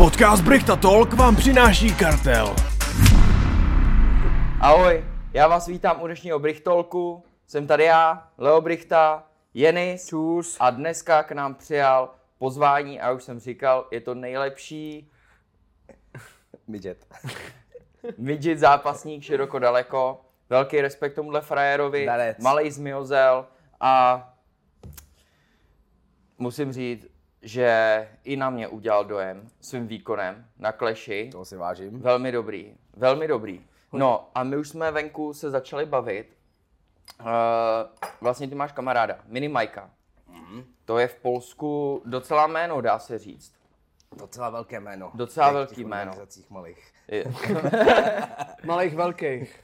Podcast Brichta Talk vám přináší kartel. Ahoj, já vás vítám u dnešního Brichtolku. Jsem tady já, Leo Brichta, Jenis. Čus. A dneska k nám přijal pozvání a už jsem říkal, je to nejlepší Midget. midget zápasník široko daleko. Velký respekt tomuhle frajerovi, malej zmiozel a musím říct, že i na mě udělal dojem svým výkonem na kleši. Toho si vážím. Velmi dobrý, velmi dobrý. No a my už jsme venku se začali bavit. Uh, vlastně ty máš kamaráda, Mini Majka. To je v Polsku docela jméno, dá se říct. Docela velké jméno. Docela Těch- velký těch jméno. organizacích malých. Malých velkých.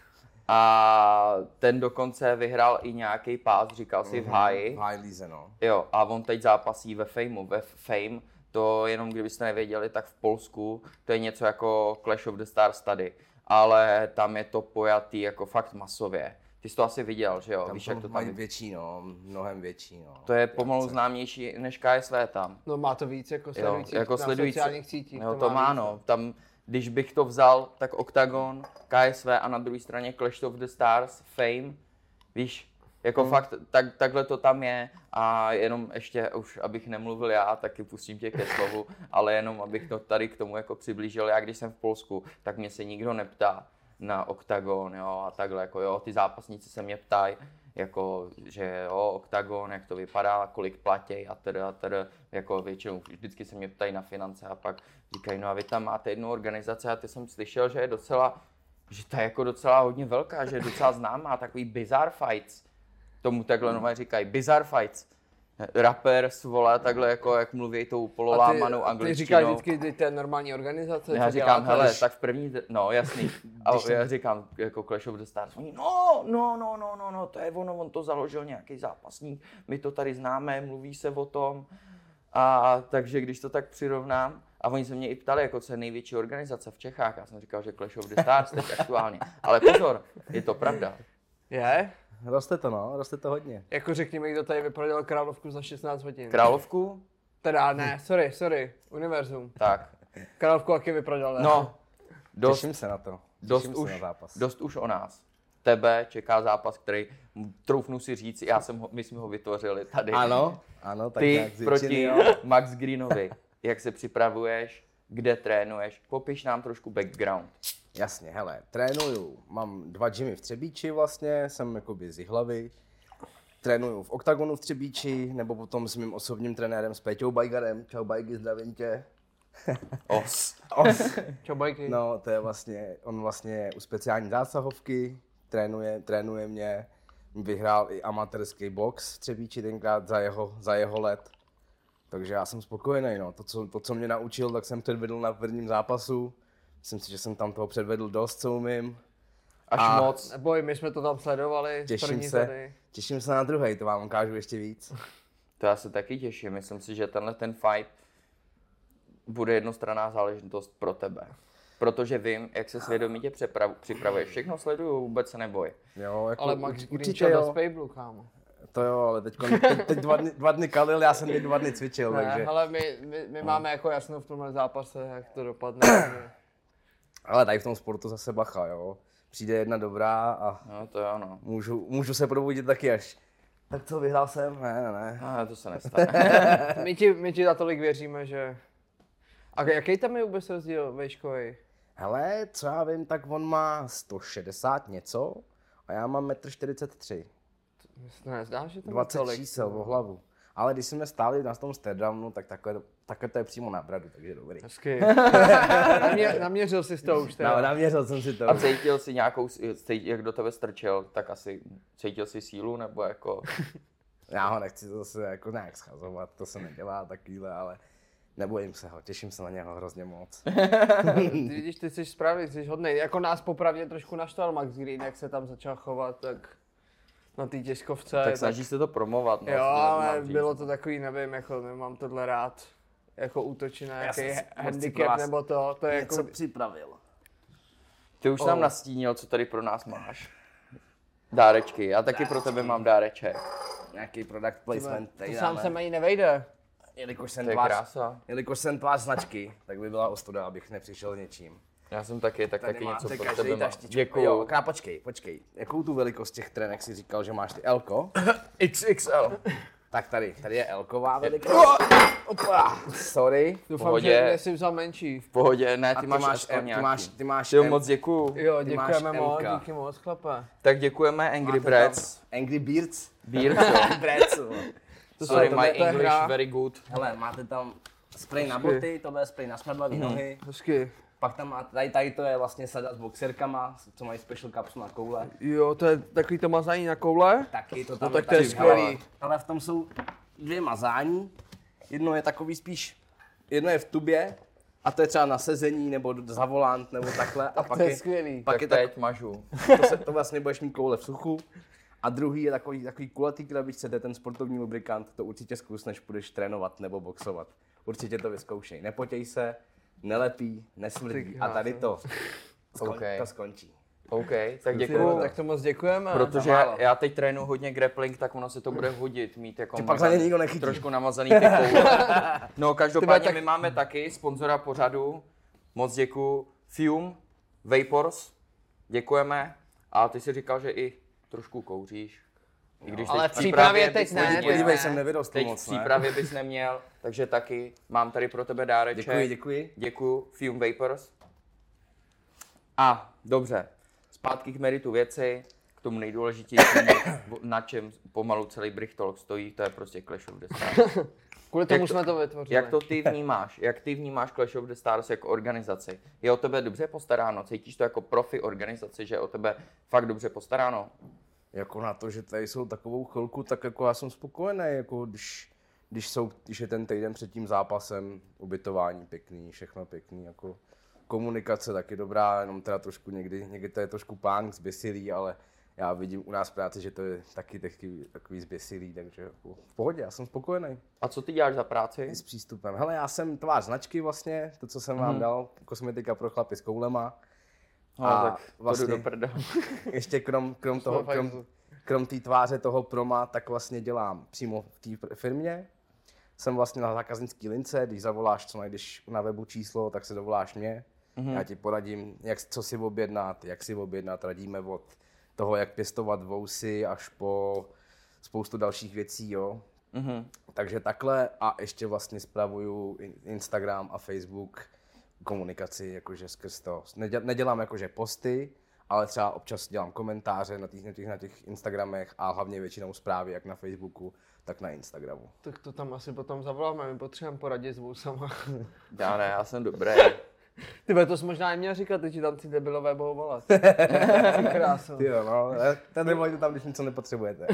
A ten dokonce vyhrál i nějaký pás, říkal si v háji. V high League, no. Jo, a on teď zápasí ve Fameu. Ve Fame, to jenom kdybyste nevěděli, tak v Polsku to je něco jako Clash of the Stars tady. Ale tam je to pojatý jako fakt masově. Ty jsi to asi viděl, že jo? Tam Víš, to jak to tam větší, no. Mnohem větší, no. To je pomalu známější než KSV tam. No má to víc jako Jo, sledující jako na sledující. sociálních sítích. Jo, to, to má, víc, no. Tam, když bych to vzal, tak Octagon, KSV a na druhé straně Clash of the Stars, Fame, víš, jako Hmm. fakt, tak, takhle to tam je. A jenom ještě, už abych nemluvil já, taky pustím tě ke slovu, ale jenom abych to tady k tomu jako přiblížil, já když jsem v Polsku, tak mě se nikdo neptá na Octagon, jo, a takhle, jako jo, ty zápasníci se mě ptají, jako, že jo, Octagon, jak to vypadá, kolik platí a tedy a tedy, jako většinou vždycky se mě ptají na finance a pak říkají, no a vy tam máte jednu organizaci. A ty jsem slyšel, že je docela, že ta je jako docela hodně velká, že je docela známá, takový bizarre fights, tomu takhle nové říkají, bizarre fights. Rappers, vole, takhle jako, jak mluví tou A ty, pololámanou ty angličtinou. říkáš vždycky, ty to je normální organizace, Já říkám, děláte? hele, tak v první, no jasný. A já říkám, jako Clash of the Stars, oni, no, no, no, no, no, no, to je ono, on to založil nějaký zápasník, my to tady známe, mluví se o tom. A takže když to tak přirovnám, a oni se mě i ptali, jako co je největší organizace v Čechách, já jsem říkal, že Clash of the Stars teď aktuálně. Ale pozor, je to pravda. Je? Roste to, no. Roste to hodně. Jako řekni mi, kdo tady vyprodal královku za 16 hodin. Královku? Teda ne, sorry, sorry, univerzum. Tak, Královku taky vyprodal, ne? no, dost, Těším se na to. dost Těším se už, na zápas. dost už o nás. Tebe čeká zápas, který, troufnu si říct, já jsem ho, my jsme ho vytvořili tady. Ano, ano, tak Ty nějak proti jo. Max Greenovi. Jak se připravuješ, kde trénuješ? Popiš nám trošku background. Jasně, hele, trénuju, mám dva gymy v Třebíči vlastně, jsem jakoby z hlavy. Trénuju v Octagonu v Třebíči, nebo potom s mým osobním trenérem s Peťou Bajgarem. Čau Bajgy, zdravím tě. Os. Os. Čau, bajky. No, to je vlastně, on vlastně je u speciální zásahovky, trénuje, trénuje mě, vyhrál i amatérský box v Třebíči tenkrát za jeho, za jeho let. Takže já jsem spokojený, no. To co, to, co mě naučil, tak jsem předvedl na prvním zápasu. Myslím si, že jsem tam toho předvedl dost, co umím. Až A- moc. Neboj, my jsme to tam sledovali. Těším první se, Tady. těším se na druhý, to vám ukážu ještě víc. To já se taky těším. Myslím si, že tenhle ten fight bude jednostranná záležitost pro tebe. Protože vím, jak se svědomitě přeprav- připravuješ. Všechno sleduju, vůbec se neboj. Jo, jako Ale Max určitě jo. Spejblu, kámo. To jo, ale teď, teď, teď dva, dny, dva dny kalil, já jsem teď dva dny cvičil, Ne, takže. ale my, my, my máme jako jasno v tomhle zápase, jak to dopadne. Ale tady v tom sportu zase bacha, jo. Přijde jedna dobrá a No to jo, no. můžu, můžu se probudit taky až. Tak co, vyhrál jsem? Ne, ne, ne. A to se nestane. my, ti, my ti za tolik věříme, že... A jaký tam je vůbec rozdíl vejškový? Hele, co já vím, tak on má 160 něco a já mám 1,43 m. Nezdá, že to má 20 tolik. čísel o hlavu. Ale když jsme stáli na tom Sterdamu, tak takhle, takhle to je přímo na bradu, takže dobrý. Hezky. Namě, naměřil jsi to už teda. No, naměřil jsem si to. A cítil jsi nějakou, s- cít, jak do tebe strčil, tak asi cítil jsi sílu, nebo jako... Já ho nechci zase jako nějak schazovat, to se nedělá takovýhle, ale nebojím se ho, těším se na něho hrozně moc. Ty vidíš, ty jsi správný, jsi hodnej. Jako nás popravdě trošku naštval Max Green, jak se tam začal chovat, tak na té tiskovce. Tak snaží se to promovat. No, Jo, ale bylo to takový, nevím, jako nemám tohle rád. Jako útočí na nějaký handicap vás nebo to, to je Něco jako... připravil. Ty už nám Oh. nastínil, co tady pro nás máš. Dárečky, já taky pro tebe mám dáreček. Nějaký product placement. To tady sám se ani nevejde. jelikož jsem To tvář, jelikož jsem tvář značky, tak by byla ostuda, abych nepřišel něčím. Já jsem taky, tak Tady taky něco pro tebe mám. taštičku. Děkuju. Jo, krá, počkej, počkej. Jakou tu velikost těch trenek si říkal, že máš ty Elko? XXL. Tak tady, tady je Elková velikost. Opa, sorry. Doufám, pohodě. že jsi vzal menší. V pohodě, ne, ty, ty máš, máš, M, ty máš, ty máš, Ty jo, M- moc děkuju. Jo, děkujeme moc, díky moc, chlape. Tak děkujeme Angry Birds. Angry Birds. Birds. jo. To Sorry, my English hra. very good. Hele, máte tam spray na boty, tohle je spray na smrdlavý nohy. Hezky. Pak tam máte, tady, tady to je vlastně sada s boxerkama, co mají special kapsu na koule. Jo, to je takový to mazání na koule. Taky to tam No tak to je skvělý. Ale v tom jsou dvě mazání. Jedno je takový spíš, jedno je v tubě, a to je třeba na sezení, nebo za volant, nebo takhle. A pak To je skvělý. Pak Tak je tak, teď mažu. to, se, to vlastně budeš mít koule v suchu. A druhý je takový, takový kulatý krabičce, to je ten sportovní lubrikant, to určitě zkus, než půjdeš trénovat nebo boxovat. Určitě to vyzkoušej. Nepotěj se, nelepí, nesmrdí. Ty A tady to, skon, OK. to skončí. OK, tak děkuju. tak to moc děkujeme. Protože já, já teď trénu hodně grappling, tak ono se to bude hodit, mít jako Ty pak za ně nikdo nechytí. trošku namazaný ty koule. No každopádně tak- my máme taky sponzora pořadu, moc děkuju, Fume, Vapors, děkujeme. A ty si říkal, že i trošku kouříš. I když Ale teď v přípravě teď ne, Podívej, ne. jsem nevyrostl Teď v moc, ne? přípravě bys neměl, takže taky mám tady pro tebe dáreček. Děkuji, děkuji. Děkuji, Fume Vapors. A dobře, zpátky k meritu věci, k tomu nejdůležitějšímu, na čem pomalu celý Brichtolk stojí, to je prostě Clash of the Stars. Kvůli tomu Jak to- jsme to vytvořili. Jak to ty vnímáš? Jak ty vnímáš Clash of the Stars jako organizaci? Je o tebe dobře postaráno? Cítíš to jako profi organizaci, že je o tebe fakt dobře postaráno? Jako na to, že tady jsou takovou chvilku, tak jako já jsem spokojený, jako když, když, jsou, když je ten týden před tím zápasem, ubytování pěkný, všechno pěkný, jako komunikace taky dobrá, jenom teda trošku někdy, někdy to je trošku pánk zběsilý, ale já vidím u nás práci, že to je taky takový, takový zběsilý, takže jako v pohodě, já jsem spokojený A co ty děláš za práci? s přístupem. Hele, já jsem tvář značky vlastně, to, co jsem vám dal, kosmetika pro chlapy s koulema. No, A tak vlastně- do prdele. Ještě krom, krom toho, krom, krom té tváře toho proma, tak vlastně dělám přímo v té firmě. Jsem vlastně na zákaznické lince, když zavoláš, co najdeš na webu číslo, tak se dovoláš mě. Mm-hmm. Já ti poradím, jak, co si objednat, jak si objednat, radíme od toho, jak pěstovat vousy, až po spoustu dalších věcí, jo. Mhm. Takže takhle a ještě vlastně spravuju in- Instagram a Facebook komunikaci, jakože skrz to. Neděl, nedělám jakože posty, ale třeba občas dělám komentáře na těch, na těch, na těch Instagramech a hlavně většinou zprávy jak na Facebooku, tak na Instagramu. Tak to tam asi potom zavoláme, my potřebujeme poradit s vousama. Já ne, já jsem dobrý. Ty to jsi možná neměl říkat, ty ti tam ty debilové budou volat. Krásno. Jo, no, ten nevolejte tam, když něco nepotřebujete.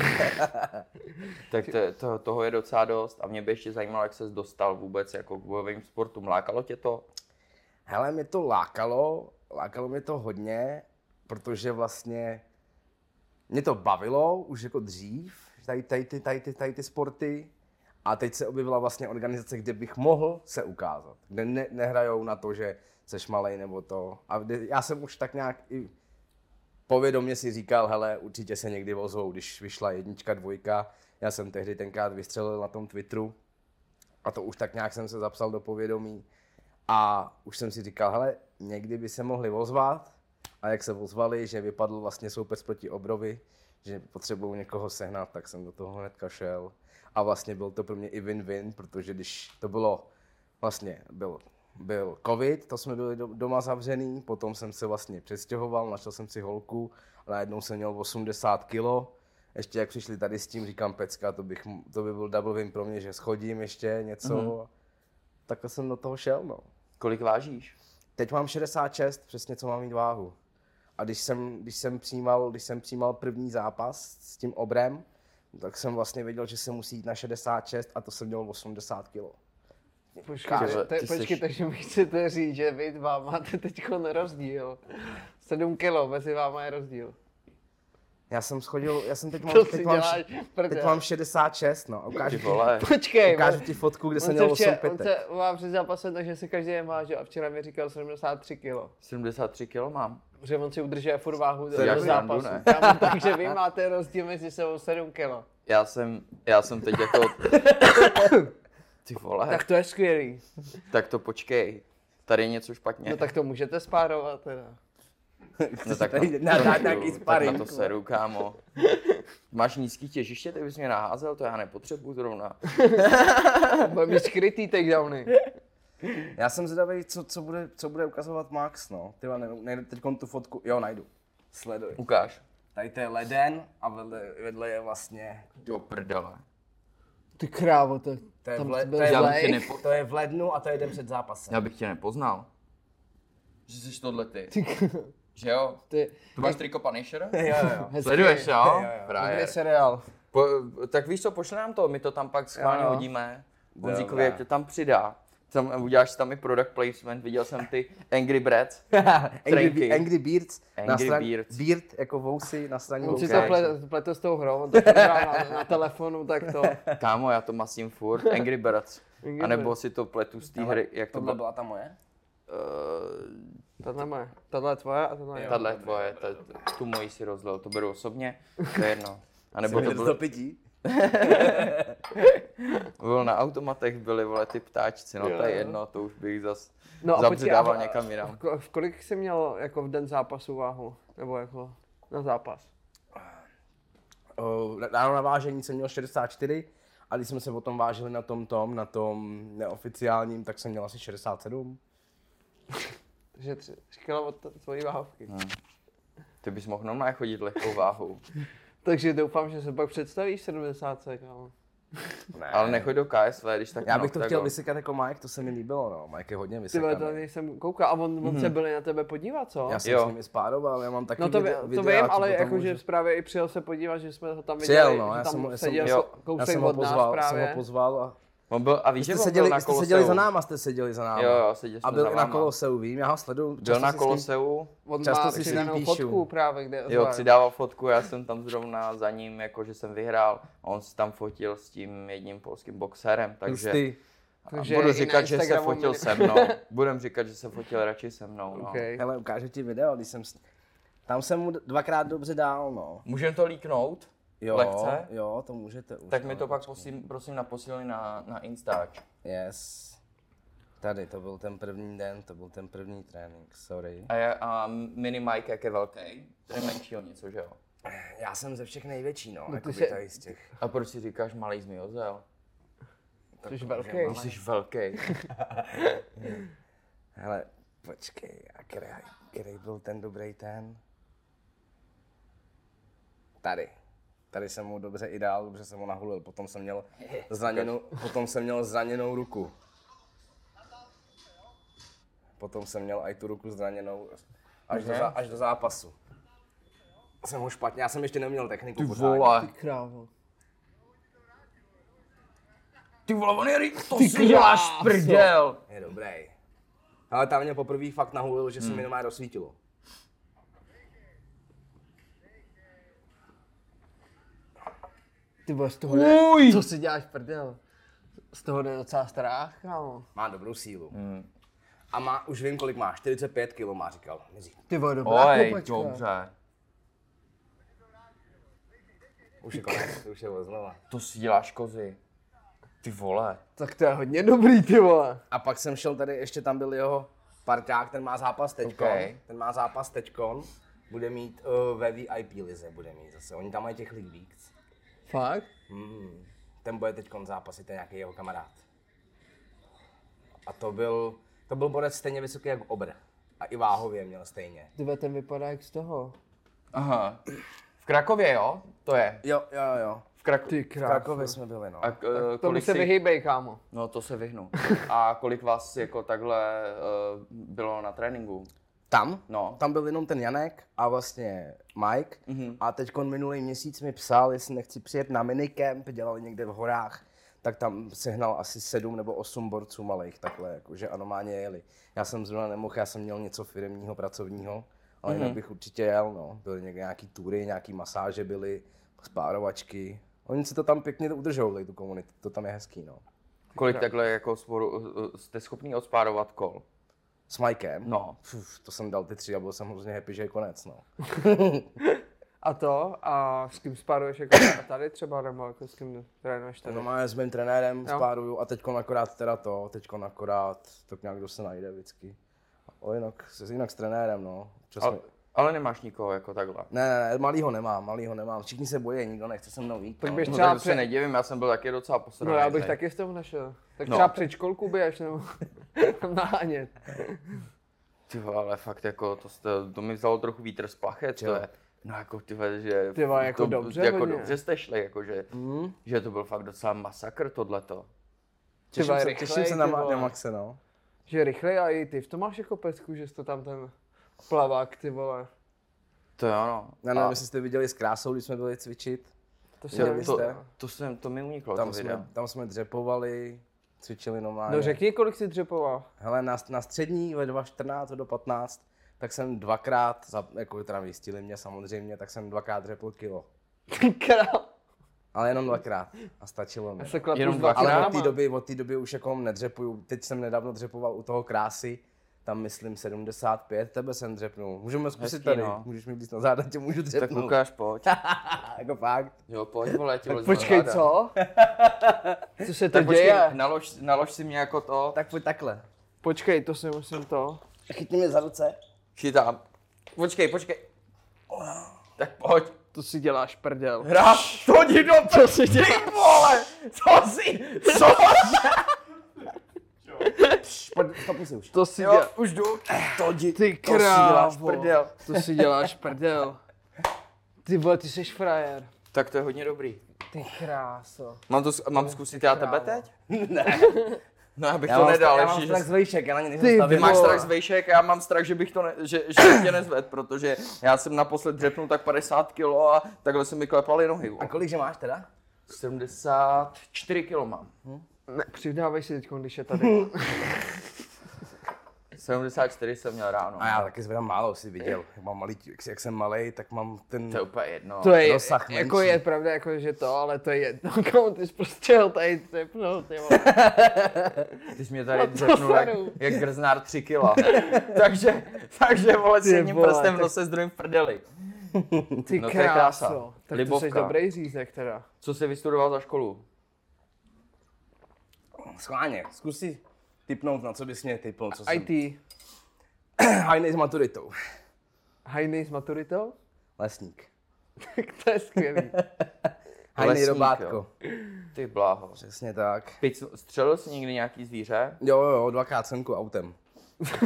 Tak to, to, toho je docela dost a mě by ještě zajímalo, jak ses dostal vůbec jako k bojovým sportům. Lákalo tě to? Hele, mě to lákalo, lákalo mě to hodně, protože vlastně mě to bavilo už jako dřív, tady, tady, tady, tady, tady, tady ty sporty. A teď se objevila vlastně organizace, kde bych mohl se ukázat. Kde ne, nehrajou na to, že seš malej nebo to. A já jsem už tak nějak i povědomě si říkal, hele, určitě se někdy ozvou, když vyšla jednička, dvojka. Já jsem tehdy tenkrát vystřelil na tom Twitteru a to už tak nějak jsem se zapsal do povědomí. A už jsem si říkal, hele, někdy by se mohli ozvat. A jak se ozvali, že vypadl vlastně soupeř proti Obrovi, že potřebují někoho sehnat, tak jsem do toho hnedka šel. A vlastně byl to pro mě i win-win, protože když to bylo, vlastně byl, byl covid, to jsme byli do- doma zavřený, potom jsem se vlastně přestěhoval, našel jsem si holku, a najednou jsem měl 80 kilo. Ještě jak přišli tady s tím, říkám pecka, to, bych, to by byl double win pro mě, že schodím ještě něco. Mm-hmm. Takhle jsem do toho šel, no. Kolik vážíš? Teď mám 66, přesně co mám mít váhu. A když jsem, když jsem, přijímal, když jsem přijímal první zápas s tím obrem, tak jsem vlastně věděl, že se musí jít na 66 a to jsem měl 80 kg. Počkej, te, jsi- takže mi chcete říct, že vy dva máte teď rozdíl. 7 kilo, mezi váma je rozdíl. Já jsem schodil, já jsem teď mám, teď mám, děláš teď mám 66, no. Ukážu Ty ti. Počkej, ukážu ti fotku, kde jsem se měl 8 včera- on se má před zápasem, takže si každý je vážil a včera mi říkal 73 kilo. 73 kg mám. Že on si udržuje furt váhu do, zápasu. ne? Kámo, takže vy máte rozdíl mezi sebou 7 kilo. Já jsem, já jsem teď jako, Ty vole, Tak to je skvělý. tak to počkej. Tady je něco špatně. No tak to můžete spárovat teda. No tak Tady na, na- na tak nějaký na to seru, kámo. Máš nízký těžiště, ty bys mě naházel, to já nepotřebuju zrovna. Bude mít skrytý takedowny. Já jsem zvědavý, co, co, bude, co bude ukazovat Max, no. Ty ne, nejdu teď tu fotku, jo, najdu. Sleduj. Ukáž. Tady to je leden a vedle, vedle je vlastně, Do prdele. Ty krávo, to, to je, tam v, le, byl to, je, nepo... to je v lednu a to je den před zápasem. Já bych tě nepoznal. Že jsi tohle ty. Ty, Že jo? ty, To máš triko Punisher? Jo, jo, jo. hezký. Sleduješ, jo? Jo, jo. Dobrý seriál. Po, tak víš co, pošli nám to, my to tam pak schválně hodíme. Ať to tam přidá. Tam, uděláš si tam i product placement, viděl jsem ty Angry Birds. Angry. Angry Beards. na Angry straně, Beards. Beard jako vousy na straně On si Okay. to plete, plete s tou hrou, on to na, na telefonu, tak to. Kámo, já to masím furt, Angry Birds. Angry A nebo si to pletu z té hry, jak to bylo. byla ta moje? Uh, Tahle moje, tahle je tvoje a tahle je. tahle je tvoje, ta, tu moji si rozlil, to beru osobně, to je jedno. A nebo to bylo, pití? bylo na automatech, byly vole ty ptáčci, no to je Jo. jedno, to už bych zas No zabředával někam jinam. V, ko- v kolik jsi měl jako v den zápasu váhu? Nebo jako na zápas? Ráno na vážení jsem měl 64 a když jsme se potom vážili na tom tom, na tom neoficiálním, tak jsem měl asi 67. Takže tři, tři kilo od t- tvojí váhovky. Hmm. Ty bys mohl normálně chodit lehkou váhou. Takže doufám, že se pak představíš 70, kámo. Ne. Ale nechoď do KSV, když tak Já na bych to chtěl vysekat jako Mike, to se mi líbilo, no. Mike je hodně Ty vole, to vysekaný. nejsem koukal. A on, on se byli na tebe podívat, co? Já jsem Jo. s nimi spároval, já mám taky No to, videa, to vím, ale potom jako, že můžu- právě i přijel se podívat, že jsme ho tam Přijel, viděli, no, že já jsem, já jsem, seděl jo, já kousek jsem ho od nás pozval, jsem právě. ho pozval a On byl, a víš, vy že jste, on seděli, byl na jste seděli za Koloseu? náma, jste seděli za náma. Jo, jo, seděli A byl za na váma. Koloseu, vím, já ho sleduju. Byl často na si s ním- Koloseu, On Často má si s ním přidanou píšu. fotku právě, kde jo, zve. přidával fotku, já jsem tam zrovna za ním, jako že jsem vyhrál. A on se tam fotil s tím jedním polským boxerem, takže... A Takže budu i říkat, že se Instagramu fotil se mnou. Budem říkat, že se fotil radši se mnou, no. Okay. Hele, ukážu ti video, když jsem... s- Tam jsem mu dvakrát dobře dál, no. Můžeme to líknout? Jo, Lehce? jo, to můžete už. Tak no, mi to pak prosím, prosím naposílej na, na Instač. Yes. Tady, to byl ten první den, to byl ten první trénink, sorry. A, je, a mini Mike, jak je velký? To je menší o něco, že jo? Já jsem ze všech největší, no, ty jako jsi- tady z těch. A proč si říkáš malý zmiozel? Jsi Takový, velký. jsi velký. Hele, počkej, a který, který byl ten dobrý ten? Tady. Tady jsem mu dobře i dal, dobře jsem ho nahulil, potom jsem měl zraněnou, potom jsem měl zraněnou ruku. Potom jsem měl i tu ruku zraněnou až, do, až do zápasu. Jsem ho špatně, já jsem ještě neměl techniku Ty pořádně. vole. Krávo. Ty vole, on je ry- to Ty si děláš prdel. Je dobrý. Ale tam mě poprvé fakt nahulil, že se Hmm. mi normálně rozsvítilo. Ty vole, z toho jde, Uj. co si děláš prdel? Z toho jde docela strach, kámo. Má dobrou sílu. Hmm. A má, už vím, kolik má, 45 kg má, říkal. Mizí. Ty vole, dobrá Oj, kopačka. dobře. Už je konec, už je znova. To si děláš kozy. Ty vole. Tak to je hodně dobrý, ty vole. A pak jsem šel tady, ještě tam byl jeho parťák, ten má zápas teďkon. Okay. Ten má zápas teďkon. Bude mít uh, ve VIP lize, bude mít zase. Oni tam mají těch league weeks. Fakt? Hmm. Ten bude teďkon zápasit, to je nějaký jeho kamarád. A to byl, to byl borec stejně vysoký jako Obr. A i váhově měl stejně. Ty vole, ten vypadá jak z toho. Aha. V Krakově, jo? To je. Jo, jo, jo. V, Kraku- Ty V. Krakově jsme byli, no. A k, Tomu uh, kolik se si... vyhýbej, kámo. No to se vyhnu. A kolik vás jako takhle uh, bylo na tréninku? Tam? No. Tam byl jenom ten Janek a vlastně Mike. Mhm. A teď minulý měsíc mi psal, jestli nechci přijet na minicamp, dělali někde v horách. Tak tam sehnal asi sedm nebo osm borců malých takhle, jakože a normálně jeli. Já jsem zrovna nemohl, já jsem měl něco firmního, pracovního, ale jinak bych určitě jel, no. Byly někde nějaký tury, nějaký masáže byly, spárovačky. Oni si to tam pěkně udržou, tu komunitu, to tam je hezký, no. Kolik takhle jako sporu, uh, jste schopný odspárovat kol? S Mikem? No. Uf, to jsem dal ty tři a byl jsem hrozně happy, že je konec, no. A to, a s kým spáruješ jako tady třeba, nebo jako s kým trénuješ tady? No máme s mým trenérem, Jo. spáruju a teďkon akorát teda to, teďkon akorát tak nějak kdo se najde vždycky. O, jinak, jinak s trenérem, no. Čas Ale, mi- ale nemáš nikoho jako takhle. Ne, ne, ne, malýho nemám, malýho nemám. Všichni se bojí, nikdo nechce se mnou jít. Tak no. běž No, třeba tak to se před- nedivím, já jsem byl taky docela No posraný. já bych tady. taky z toho našel. Tak No. třeba předškolku běž, nebo nahánět. Ty ale fakt jako, to, jste, to mi vzalo trochu vítr z plachet, to Jo. je. No jako ty vole, že... Ty vole, jako to, dobře Jako hodně. dobře jste šli, jako že, Hmm? že to byl fakt docela masakr tohleto. Těším, vole, se, rychlej, těším se na, na Maxe, no. Že rychlej a i ty v tom máš jako pecku, že jsi to tam ten plavák, ty vole. To jo, no. Já nevím, jestli jste viděli s krásou, když jsme byli cvičit. To nevím. to, to, jsem, to mi uniklo, Tam to jsme, video. tam jsme dřepovali, cvičili normálně. No řekni, kolik jsi dřepoval. Hele, na, na střední ve 2.14 do 15, tak jsem dvakrát, za, jako teda vyjistili mě samozřejmě, tak jsem dvakrát dřepl kilo. Král. Ale jenom dvakrát a stačilo mi. Jenom dvakrát? Ale od té doby, od té doby už jako nedřepuju. Teď jsem nedávno dřepoval u toho krásy, tam myslím 75, tebe jsem dřepnul. Můžeme zkusit Hezký, tady, no. můžeš mi víc na záda, tě můžu Tak dřepnout. ukáž, pojď. jako fakt. Jo, pojď, vole, ti vlezu Počkej, co? Co se to Tak počkej, děje? nalož, nalož si mě jako to. Tak pojď takhle. Počkej, to si musím to. Chytni mě za ruce. Chytám. Počkej, počkej. Tak pojď. To si děláš prdel. Hra, to jdi do Co si děláš? Ty vole, co si, co? Pojď, stopuj si už. To si děláš. už jdu. To jdi, Ty to si děláš krávo. Prdel. To si děláš prdel. Ty vole, ty jsi frajer. Tak to je hodně dobrý. Ty kráso. Mám, to, mám zkusit já tebe krávo. teď? Ne. No já bych Já to nedal, já mám strach že... z vejšek, já na ně Ty nejsem Ty máš strach z vejšek a já mám strach, že bych to ne, že, že tě nezved, protože já jsem naposled dřepnul tak 50 kilo a takhle se mi klepaly nohy. A kolik že máš teda? 74 kilo mám. Ne, přidávej si teď, když je tady. 74 jsem měl ráno. A já taky zvedám málo, si viděl. Jak, mám malý, jak, jak jsem malý, tak mám ten... To je úplně jedno. To je, rozsah jako menší. je pravda, jako, že to, ale to je jedno, komu ty jsi prostě jel tady cepnout, ty vole. Ty jsi mě tady No to jak, jak grznár 3 kila. takže, takže vole s Ty jedním prstem v tak- nose s druhým v prdeli. Ty No to je krása. kráso. Tak to Libovka. jsi dobrý řízek teda. Co jsi vystudoval za školu? Schválně, zkus si typnout, na co bys mě typnul, co jsem. IT. Hajnej s maturitou. Hajný s maturitou? Lesník. Tak to je skvělý. Hajnej robátko. Ty bláho. Přesně tak. Pic, střelil jsi někdy nějaký zvíře? Jo, jo, jo, dvakrát semku autem.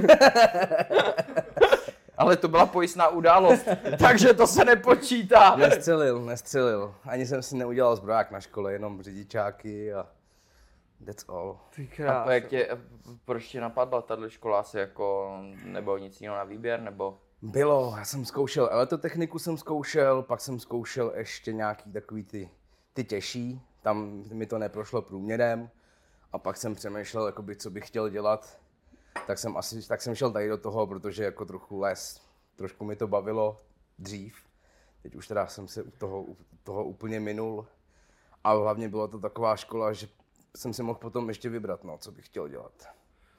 Ale to byla pojistná událost, takže to se nepočítá. Nestřelil, nestřelil. Ani jsem si neudělal zbroják na škole, jenom řidičáky a that's all. Ty A jak tě, proč tě napadla tahle škola? Asi jako, nebo nic jiného na výběr, nebo? Bylo, já jsem zkoušel elektrotechniku jsem zkoušel, pak jsem zkoušel ještě nějaký takový ty, ty těžší, tam mi to neprošlo průměrem. A pak jsem přemýšlel, jakoby, co bych chtěl dělat, tak jsem asi, tak jsem šel tady do toho, protože jako trochu les, trošku mi to bavilo dřív, teď už teda jsem se u toho, u toho úplně minul. A hlavně byla to taková škola, že jsem si mohl potom ještě vybrat, no, co bych chtěl dělat.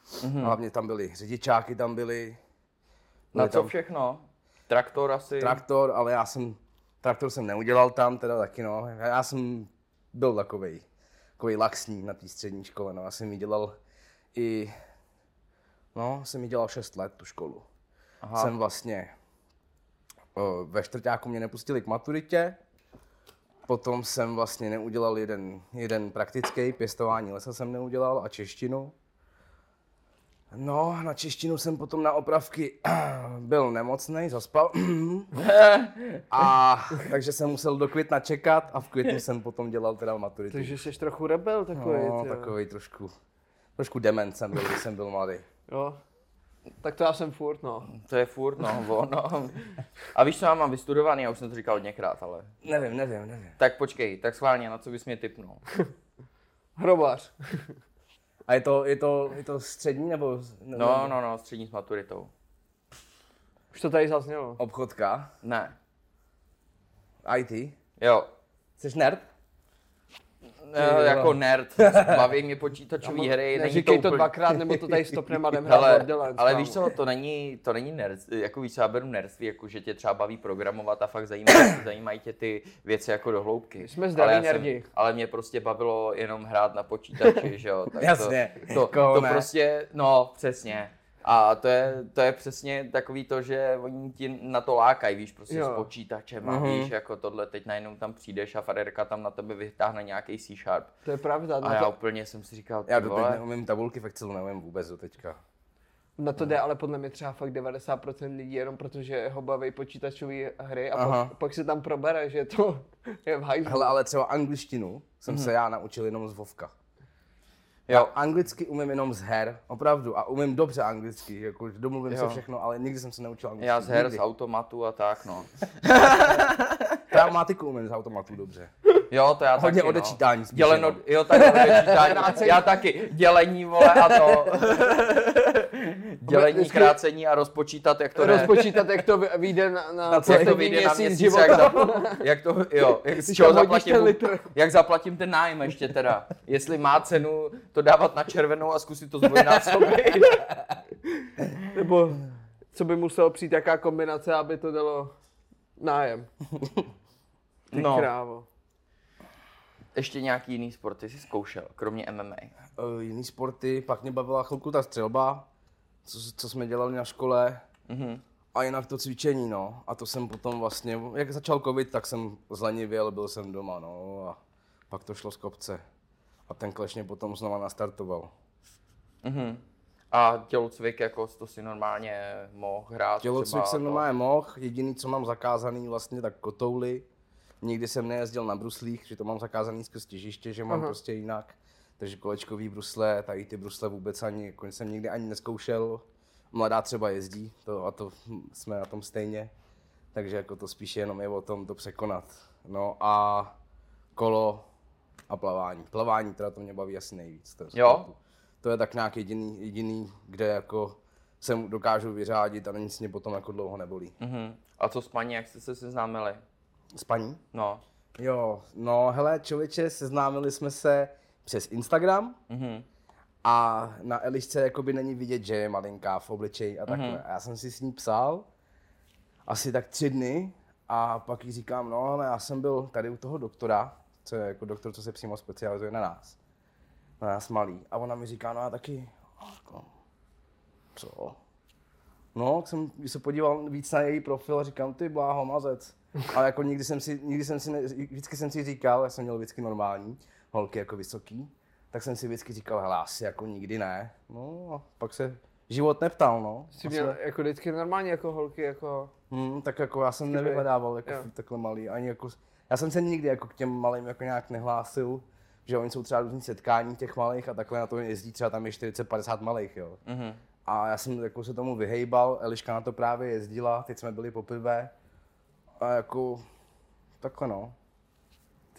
Mm-hmm. Hlavně tam byly řidičáky, tam byly, Na co tam- všechno? Traktor asi? traktor, ale já jsem, traktor jsem neudělal tam, teda taky no. Já jsem byl takovej, takovej laxní na té střední škole, no. Já jsem ji dělal i, no, jsem ji dělal 6 let, tu školu. Aha. Aha. Jsem vlastně, o, ve čtvrtáku mě nepustili k maturitě, potom jsem vlastně neudělal jeden, jeden praktický, pěstování lesa jsem neudělal a češtinu. No, na češtinu jsem potom na opravky byl nemocný, zaspal. a takže jsem musel do května čekat a v květnu jsem potom dělal teda maturitu. Takže jsi trochu rebel takový. no, takový trošku, trošku dement jsem byl, když jsem byl mladý. Jo. Tak to já jsem furt, no. To je furt, no, ono. A víš, co já mám vystudovaný, já už jsem to říkal hodněkrát, ale... Nevím, nevím, nevím. Tak počkej, tak schválně, na co bys mě typnul? Hrobař. A je to, je to, je to střední nebo? ne- No, no, no, střední s maturitou. Už to tady zaznělo. Obchodka, Ne. IT. Jo. Jsi nerd? No, jako nerd, baví mě počítačové hry, to Neříkej to úplně... dvakrát, nebo to tady stopneme a ale kámo. víš co, to není, to není nerd, jako víš já beru nerdství, jako že tě třeba baví programovat a fakt zajímají, zajímají tě ty věci jako do hloubky. Jsme zdraví ale nerdi. ale mě prostě bavilo jenom hrát na počítači, že jo. Tak Jasně, to, to, to ne. prostě, no přesně. A to je, to je přesně takový to, že oni ti na to lákají, víš, prostě Jo. s počítačem a Mhm. víš, jako tohle, teď najednou tam přijdeš a Faderka tam na tebe vytáhne nějaký C-Sharp. To je pravda, A na já to, úplně jsem si říkal, ty Já doteď vole, neumím tabulky v Excelu, neumím vůbec do teďka. na to jde ale podle mě třeba fakt 90% lidí jenom protože ho baví počítačové hry a Aha. pak, pak se tam probere, že to je v hajzlu. Hele, ale třeba angličtinu jsem Mhm. se já naučil jenom z Vovka. Jo, Anglicky umím jenom z her, opravdu, a umím dobře anglicky, jako domluvím Jo. se všechno, ale nikdy jsem se neučil anglicky. já z her, nikdy. z automatu a tak, no. Gramatiku umím z automatu dobře. Jo, to já Hodně taky, odečítání no. Děleno, jo, tak odečítání, já taky. Dělení, vole, a to. Dělení, Vždycky- krácení a rozpočítat, jak to jde. Rozpočítat, jak to vy- vyjde na, na, Na co jak to poslední vyjde na měsíc měsíc, života. jak, za, jak to, jo, jak, z čeho zaplatím, ten litr. jak zaplatím ten nájem ještě teda. Jestli má cenu to dávat na červenou a zkusit to zdvojnásobit. Nebo co by muselo přijít, jaká kombinace, aby to dalo nájem. Ty No. krávo. Ještě nějaký jiný sport, ty jsi zkoušel, kromě MMA. Uh, jiný sporty, pak mě bavila chvilku ta střelba, co, co jsme dělali na škole. Mhm. A jinak to cvičení, no. A to jsem potom vlastně, jak začal covid, tak jsem zlenivěl, byl jsem doma, no. A pak to šlo z kopce. A ten kleš mě potom znova nastartoval. Mhm. A tělocvik, jako to si normálně mohl hrát Tělocvik jsem normálně mohl, jediný, co mám zakázaný vlastně, tak kotouly. Nikdy jsem nejezdil na bruslích, že to mám zakázaný skrz těžiště, že mám Aha. prostě jinak. Takže kolečkový brusle, tady ty brusle vůbec ani, jako jsem nikdy ani neskoušel. Mladá třeba jezdí, to, a to jsme na tom stejně. Takže jako to spíše jenom je o tom to překonat. No a kolo a plavání. Plavání teda to mě baví asi nejvíc. To je Jo? To je tak nějak jediný, jediný, kde jako se dokážu vyřádit a nic mě potom jako dlouho nebolí. Mhm. A co s paní, jak jste se seznámili? S paní? No. Jo, no hele, člověče, seznámili jsme se přes Instagram Mhm. a na Elišce jakoby není vidět, že je malinká v obličeji a takhle. Mhm. A já jsem si s ní psal asi tak tři dny a pak jí říkám, no ale já jsem byl tady u toho doktora, co je jako doktor, co se přímo specializuje na nás. Na nás malý. A ona mi říká, no já taky. Říkám, co? No, tak jsem se podíval víc na její profil a říkám, ty bláho, mazec. Ale jako nikdy jsem si, nikdy jsem si, ne, vždycky jsem si říkal, já jsem měl vždycky normální, holky jako vysoký, tak jsem si vždycky říkal, hele, asi jako nikdy ne. No a pak se život neptal, no. Jsi měl jsme- jako vždycky normálně jako holky, jako... Hmm, tak jako já jsem nevyhledával jako jo. takhle malý, ani jako, já jsem se nikdy jako k těm malým jako nějak nehlásil, že oni jsou třeba různý setkání těch malých a takhle na to jezdí třeba tam je 40-50 malých, jo. Mhm. A já jsem jako se tomu vyhejbal, Eliška na to právě jezdila, teď jsme byli poprvé a jako takhle no.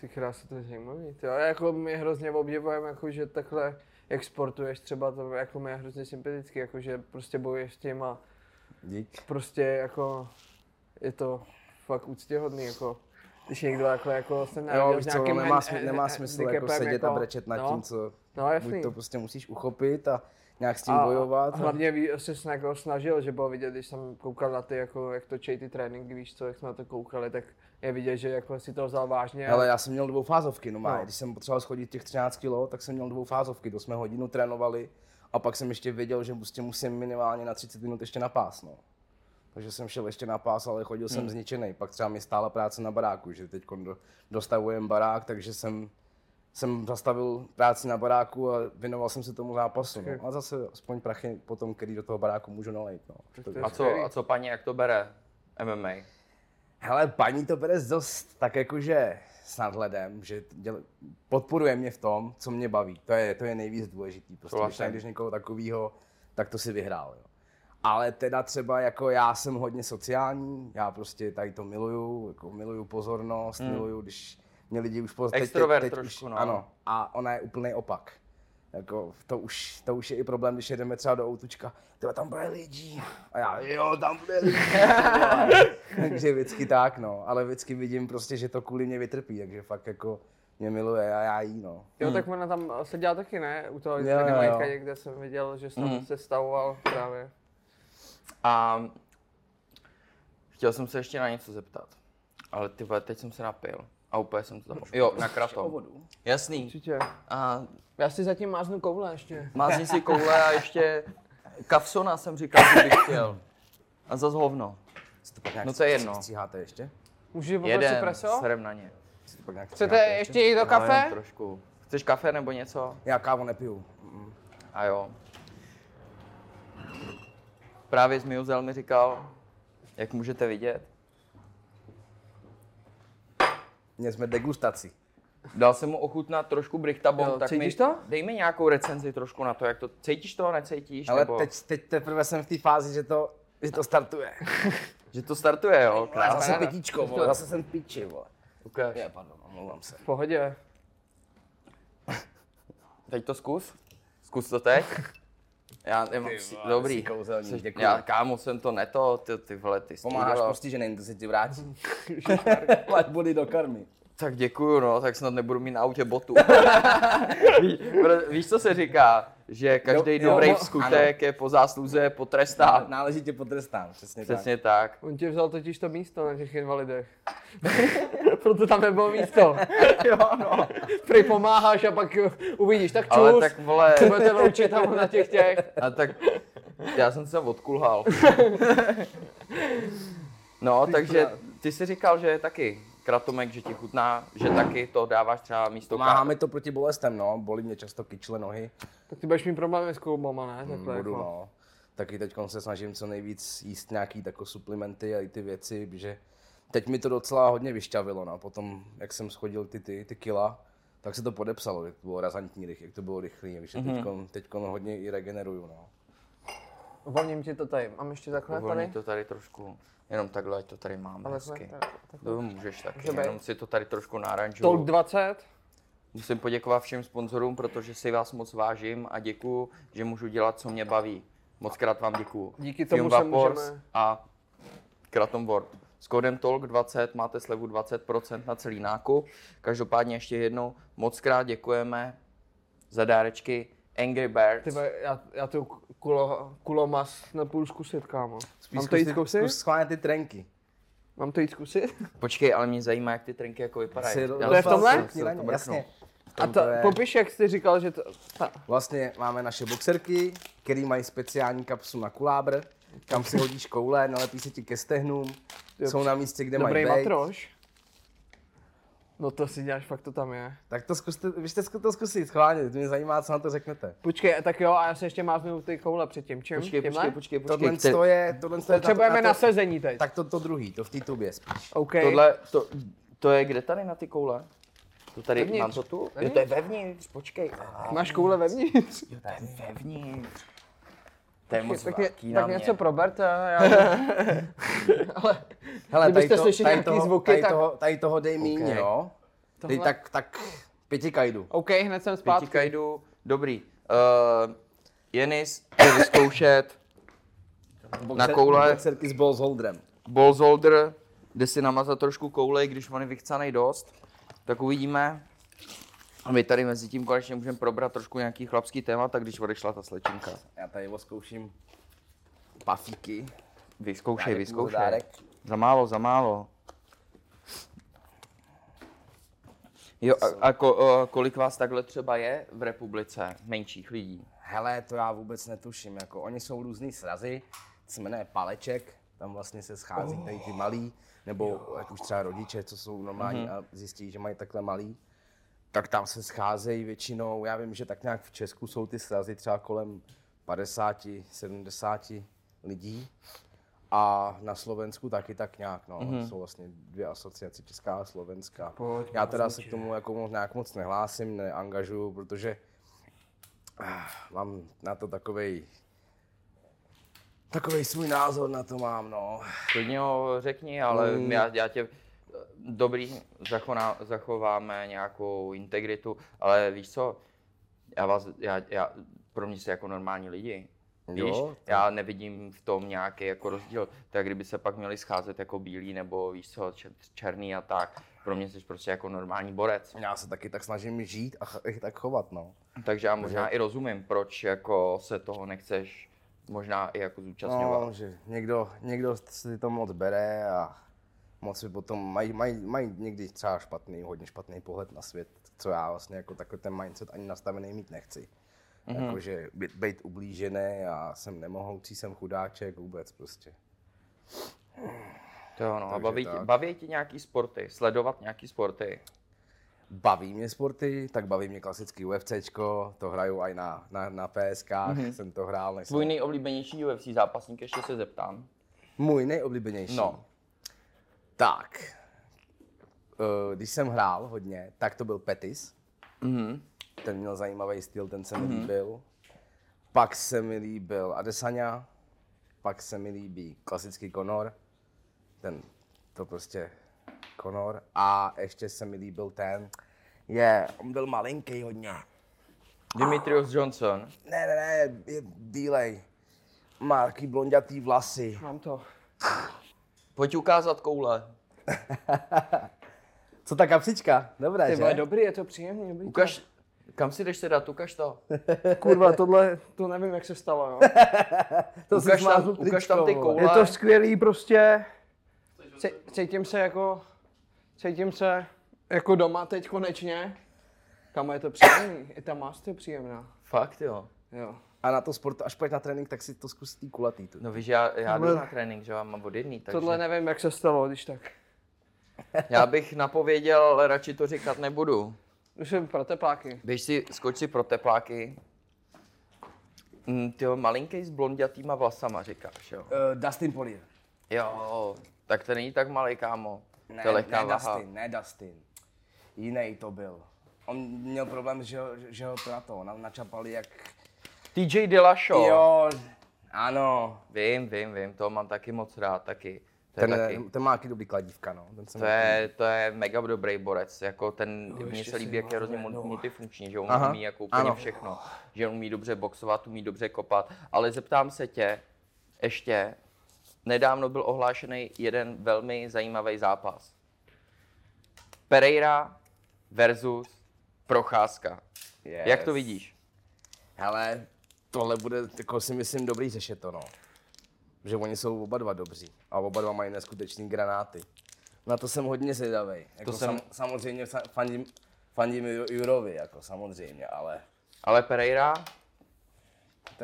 Ty krása, to je zajímavý. Ty, jako my hrozně obdivujeme, jako, že takhle, jak sportuješ třeba, to jako mi je hrozně sympatický, jako, že prostě bojuješ s tím a Dík. prostě jako je to fakt úctěhodný, jako když někdo takhle jako se Jo, narodil víš s co, nemá, smysl, nemá smysl jako sedět a brečet nad no, tím, co No jasný. buď to prostě musíš uchopit a nějak s tím a, bojovat. A hlavně ví, se jako snažil, že bylo vidět, když jsem koukal na ty, jako, jak točí ty tréninky, víš co, jak jsme na to koukali, tak je vidět, že jako si to vzal vážně. Ale já jsem měl dvoufázovky, no, No. Když jsem potřeboval schodit těch 13 kg, tak jsem měl dvoufázovky, to jsme hodinu trénovali a pak jsem ještě věděl, že prostě musím minimálně na 30 minut ještě na pás, no. Takže jsem šel ještě na pás, ale chodil jsem zničený. Pak třeba mi stála práce na baráku, že teď do, dostavujem barák, takže jsem, jsem zastavil práci na baráku a věnoval jsem se tomu zápasu. No. A zase aspoň prachy potom, který do toho baráku můžu nalejt. No. A co, a co paní, jak to bere? MMA. Hele, paní to bere dost tak jakože s nadhledem, že děl, podporuje mě v tom, co mě baví. To je, to je nejvíc důležitý. Prostě když Souhlasím. najdeš někoho takového, tak to si vyhrál. Jo. Ale teda třeba jako já jsem hodně sociální, já prostě tady to miluju, jako miluju pozornost, hmm. miluju, když mě lidi už poz... Extrovert trošku, už, no. Ano, a ona je úplný opak. Jako, to, už, to už je i problém, když jedeme třeba do outučka, tyhle tam bude lidí. A já, jo, tam bude lidí. takže vždycky tak, no. Ale vždycky vidím prostě, že to kvůli mě vytrpí, takže fakt jako mě miluje a já jí, no. Jo, tak ona tam seděla taky, ne? U toho Jo, jo, někde jsem viděl, že se tam Mhm. se stavoval právě. A chtěl jsem se ještě na něco zeptat, ale ty vole, teď jsem se napil a úplně jsem to zapomněl. Jo, na kratom. Jasný. Určitě. A Já si zatím máznu koule ještě. mázni si koule a ještě kafsona jsem říkal, že bych chtěl. A zas hovno. Si to pak nějak No to je jedno. Stříháte ještě? Můžu poprosit Jeden, preso? serem na ně. Si to pak nějak Chcete stříháte ještě jít do No, kafe? jenom trošku. Chceš kafe nebo něco? Já kávu nepiju. Mm. A jo. Právě Zmiuzel mi říkal, jak můžete vidět, Měli jsme degustaci. Dal jsem mu ochutnat trošku Brichta Bomb, Jo, tak cítíš mi, to? dej mi nějakou recenzi trošku na to, jak to, cítíš to, necítíš, Ale nebo, teď, teď teprve jsem v té fázi, že to, že to startuje. že to startuje, jo, Ale krásně. zase pitíčko, vole, zase jsem piči, vole. Ukáž. Je, pardon, omlouvám se. V pohodě. Teď to zkus, zkus to teď. Já nemám, Ty si, vole, dobrý. jsi kouzelník, Jsi-. Já, kámo, jsem to neto, ty, ty vole, ty Pomáháš udělal. postiženým, to se ti vrátí. Ať body do karmy. Tak děkuju, no, tak snad nebudu mít na autě botu. Ví, pro- víš, co se říká? Že každý Jo, jo, dobrý no, skutek je po zásluze potrestán. Náležitě potrestán, přesně, tak. Přesně tak. On ti vzal totiž to místo na těch invalidech. Proto tam nebylo místo. jo, no. Prej pomáháš a pak uh, uvidíš, tak čus, Ale tak vole, se budete loučit tam na těch těch. a tak já jsem se odkulhal. no, takže ty jsi říkal, že taky kratomek, že ti chutná, že taky to dáváš třeba místo ká... mi to proti bolestem, no. Bolí mě často kyčle nohy. Tak ty budeš mít problémy s kloubama, ne? Mm, Takhle Budu, jako. no. Taky teď se snažím co nejvíc jíst nějaký tako suplementy a i ty věci, že teď mi to docela hodně vyšťavilo, no. Potom, jak jsem schodil ty, ty, ty kila, tak se to podepsalo, jak to bylo razantní, jak to bylo rychlý, víš, mm-hmm. teďkon hodně i regeneruju, no. Uvolním ti to tady. Mám ještě takhle Uvolni tady? to tady trošku, jenom takhle, ať to tady máme Ale hezky. takhle, tak-. To můžeš taky, Může být. jenom si to tady trošku Tolk naranžuju. 20. Musím poděkovat všem sponzorům, protože si vás moc vážím a děkuju, že můžu dělat, co mě baví. Moc krát vám děkuju. Díky tomu Film se Vapors můžeme- a Kratom World. S kódem TOLK20 máte slevu 20% na celý nákup. Každopádně ještě jednou moc krát děkujeme za dárečky Angry Birds. Ty vole, já, já tu kulo, kulomas nepůjdu zkusit, kámo. Mám to jít zkusit? Zkus schválně ty trenky. Mám to jít zkusit? Počkej, ale mě zajímá, jak ty trenky jako vypadají. To je v tomhle? Jasně. A to to, je- popiš, jak jsi říkal, že to... Ta, Vlastně máme naše boxerky, které mají speciální kapsu na kulábr, kam si hodíš koule, nalepí se ti ke stehnům, Jo, jsou na místě, kde dobrý mají být. matroš. No to si děláš, fakt to tam je. Tak to zkuste, vy jste to zkusit, schválně, to mě zajímá, co na to řeknete. Počkej, tak jo, a já se ještě máznu ty koule předtím. Čím? Počkej, Tímhle? počkej, počkej, počkej. Tohle Kte- to je, tohle to je Potřebujeme na, na to, sezení teď. Tak to, to druhý, to v té tubě spíš. OK. Tohle, to, to je kde tady na ty koule? To tady, Vevnitř. mám to tu? Jo, Vevnitř. to je vevnitř, počkej. A, Máš koule vevnitř? jo, to je vevnitř. To je moc tak, velký na tak mě. něco proberte, já... Ale Hele, Kdybyste to- slyšeli nějaký toho, zvuky, tady tak- Toho, tady toho dej míň, Ok. jo. Dej Tohle- tak, tak pěti kajdu. OK, hned jsem zpátky. Pěti kajdu, dobrý. Uh, Jenis chce vyzkoušet na koule Boxerky s balls holderem. Bolzolder, jde si namazat trošku koule, když on je vychcanej dost. Tak uvidíme. A my tady mezi tím konečně můžeme probrat trošku nějaký chlapský témata, když odešla ta slečinka. Já tady oskouším pafíky. Vyzkoušej, Dárek, vyzkoušej. dárek. Za málo, za málo. Jo, a, a ko, a kolik vás takhle třeba je v republice, menších lidí? Hele, to já vůbec netuším, jako oni jsou různý srazy, se jmenuje paleček, tam vlastně se schází Oh. tady ty malí, nebo jak už třeba rodiče, co jsou normální Mhm. a zjistí, že mají takhle malý, tak tam se scházejí většinou, já vím, že tak nějak v Česku jsou ty srazy třeba kolem 50, 70 lidí. A na Slovensku taky tak nějak, no. Mhm. Jsou vlastně dvě asociace, Česká a Slovenská. Pojď, Já teda se k tomu jako moc- nějak moc nehlásím, neangažuju, protože ah, mám na to takovej takovej svůj názor na to mám, no. Klidně ho řekni, ale Mm. já, já tě dobrý, zachona, zachováme nějakou integritu, ale víš co, já vás, já, já, pro mě jste jako normální lidi. Víš, Jo, to- já nevidím v tom nějaký jako rozdíl. Tak kdyby se pak měli scházet jako bílí nebo víš co, čer- černý a tak. pro mě jsi prostě jako normální borec. Já se taky tak snažím žít a ch- tak chovat, no. Takže já možná i rozumím, proč jako se toho nechceš možná i jako zúčastňovat. No, že někdo, někdo si to moc bere a moc si potom mají, mají, mají někdy třeba špatný, hodně špatný pohled na svět, co já vlastně jako takový ten mindset ani nastavený mít nechci. Mhm. Mm-hmm. Jakože být, být ublížený a jsem nemohoucí, jsem chudáček, vůbec prostě. To no. A baví, tak. baví tě nějaký sporty, sledovat nějaký sporty. Baví mě sporty, tak baví mě klasický UFCčko, to hraju i na, na, na PSK, mm-hmm. jsem to hrál. než Tvůj jsem- nejoblíbenější UFC zápasník, ještě se zeptám. Můj nejoblíbenější. No. Tak, eh, když jsem hrál hodně, tak to byl Petis. Mhm. Ten měl zajímavý styl, ten se mi líbil. Pak se mi líbil Adesanya, pak se mi líbí klasický Conor, ten to prostě Conor. A ještě se mi líbil ten, je, on byl malinký hodně. Dimitrios Johnson. Ne, ne, ne, je bílej. Má takový blondětý vlasy. Mám to. Pojď ukázat koule. Co ta kapsička? Dobré, Ty že? vole, dobrý, je to příjemný. Dobrý Ukaž, kam si jdeš dát, ukaž to. Kurva, tohle, to nevím, jak se stalo, jo. to si Ukaž tam, ukaž tam ty koule. Je to skvělý prostě. Cí- Cítím se jako, cítím se jako doma teď konečně. Kamo je to příjemný, i ta mást je příjemná. Fakt jo. Jo. A na to sport, až půjdeš na trénink, tak si to zkus tý kulatý. Tu. No víš, já, já jdu na trénink, že mám od jedný, takže Tohle nevím, jak se stalo, když tak. já bych napověděl, ale radši to říkat nebudu. Už jsem pro tepláky. Běž si, skoč si pro tepláky. Mm, tyjo, malinký s blondětýma vlasama, říkáš, jo. Uh, Dustin Poirier. Jo, tak to není tak malý, kámo. Ne, to je lehká ne váha. Dustin, ne Dustin. Jiný to byl. On měl problém, že, ho- že ho to na to, na, načapali jak... TJ Dillashaw. Jo, ano. Vím, vím, vím, to mám taky moc rád, taky. To je, Ten, taky, ten má taky dobrý kladívka, no. Ten to je, to je mega dobrý borec, jako ten, mně ještě se líbí, jak je hrozně no. multifunkční, že on Aha, umí jako úplně ano. všechno, že on umí dobře boxovat, umí dobře kopat, ale zeptám se tě, ještě, nedávno byl ohlášený jeden velmi zajímavý zápas. Pereira versus Procházka. Yes. Jak to vidíš? Hele, tohle bude, jako si myslím, dobrý řešit to, no. Že oni jsou oba dva dobří a oba dva mají neskutečný granáty. Na to jsem hodně zvědavý. Jako To jsem- sam, samozřejmě sa- fandím, fandím Ju- Jurovi, jako samozřejmě, ale... Ale Pereira,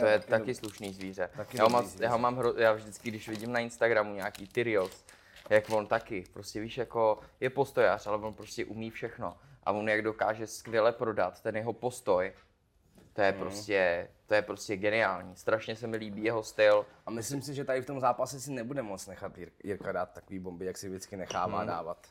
to je taky taky slušný zvíře. Taky Já ho, mám, zvíře. já ho mám, hro, já vždycky, když vidím na Instagramu nějaký ty reels, jak on taky, prostě víš, jako je postojař, ale on prostě umí všechno. A on jak dokáže skvěle prodat ten jeho postoj, to je prostě, to je prostě geniální. Strašně se mi líbí jeho styl. A myslím si, že tady v tom zápase si nebude moc nechat Jir- Jirka dát takový bomby, jak si vždycky nechává Hmm. dávat.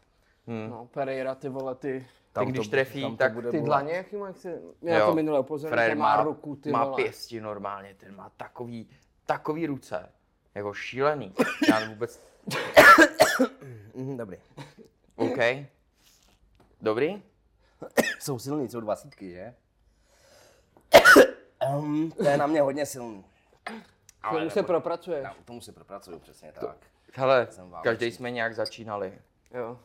No, Pereira, ty vole, ty, Tak když trefí, tam to tak bude ty bolet. dlaně, jaký má, jak se, já to minule upozornil, to má ruku, ty má vole. pěsti normálně, ten má takový, takový ruce, jako šílený. Já vůbec, Mhm, dobrý. OK. Dobrý? Jsou silný, jsou dvacítky, že? um, to je na mě hodně silný. K tomu se propracuješ. Já k tomu se propracuju, přesně tak. Hele, Jsem válečný. každý jsme nějak začínali. Jo.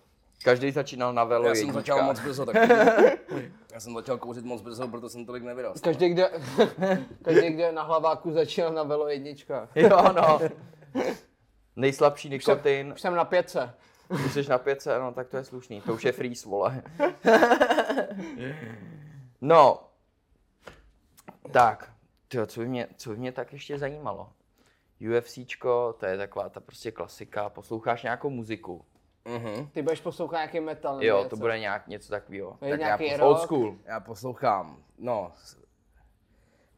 Každý začínal na velo Já jsem jednička. začal moc brzo, tak Já jsem začal kouřit moc brzo, proto jsem tolik nevyrost. Každý, kde, každý, kde na hlaváku začínal na velo jednička. Jo, no. Nejslabší nikotin, Už jsem na pětce. když jsi na pětce, no tak to je slušný, to už je freeze, vole. No, tak, tyjo, co, by mě, co by mě tak ještě zajímalo? UFCčko, to je taková ta prostě klasika, posloucháš nějakou muziku. Mhm. Ty budeš poslouchat nějaký metal Jo, něco. to bude nějak něco takového. Tak já nějaký poslouchám- Old rock. school. Já poslouchám, no,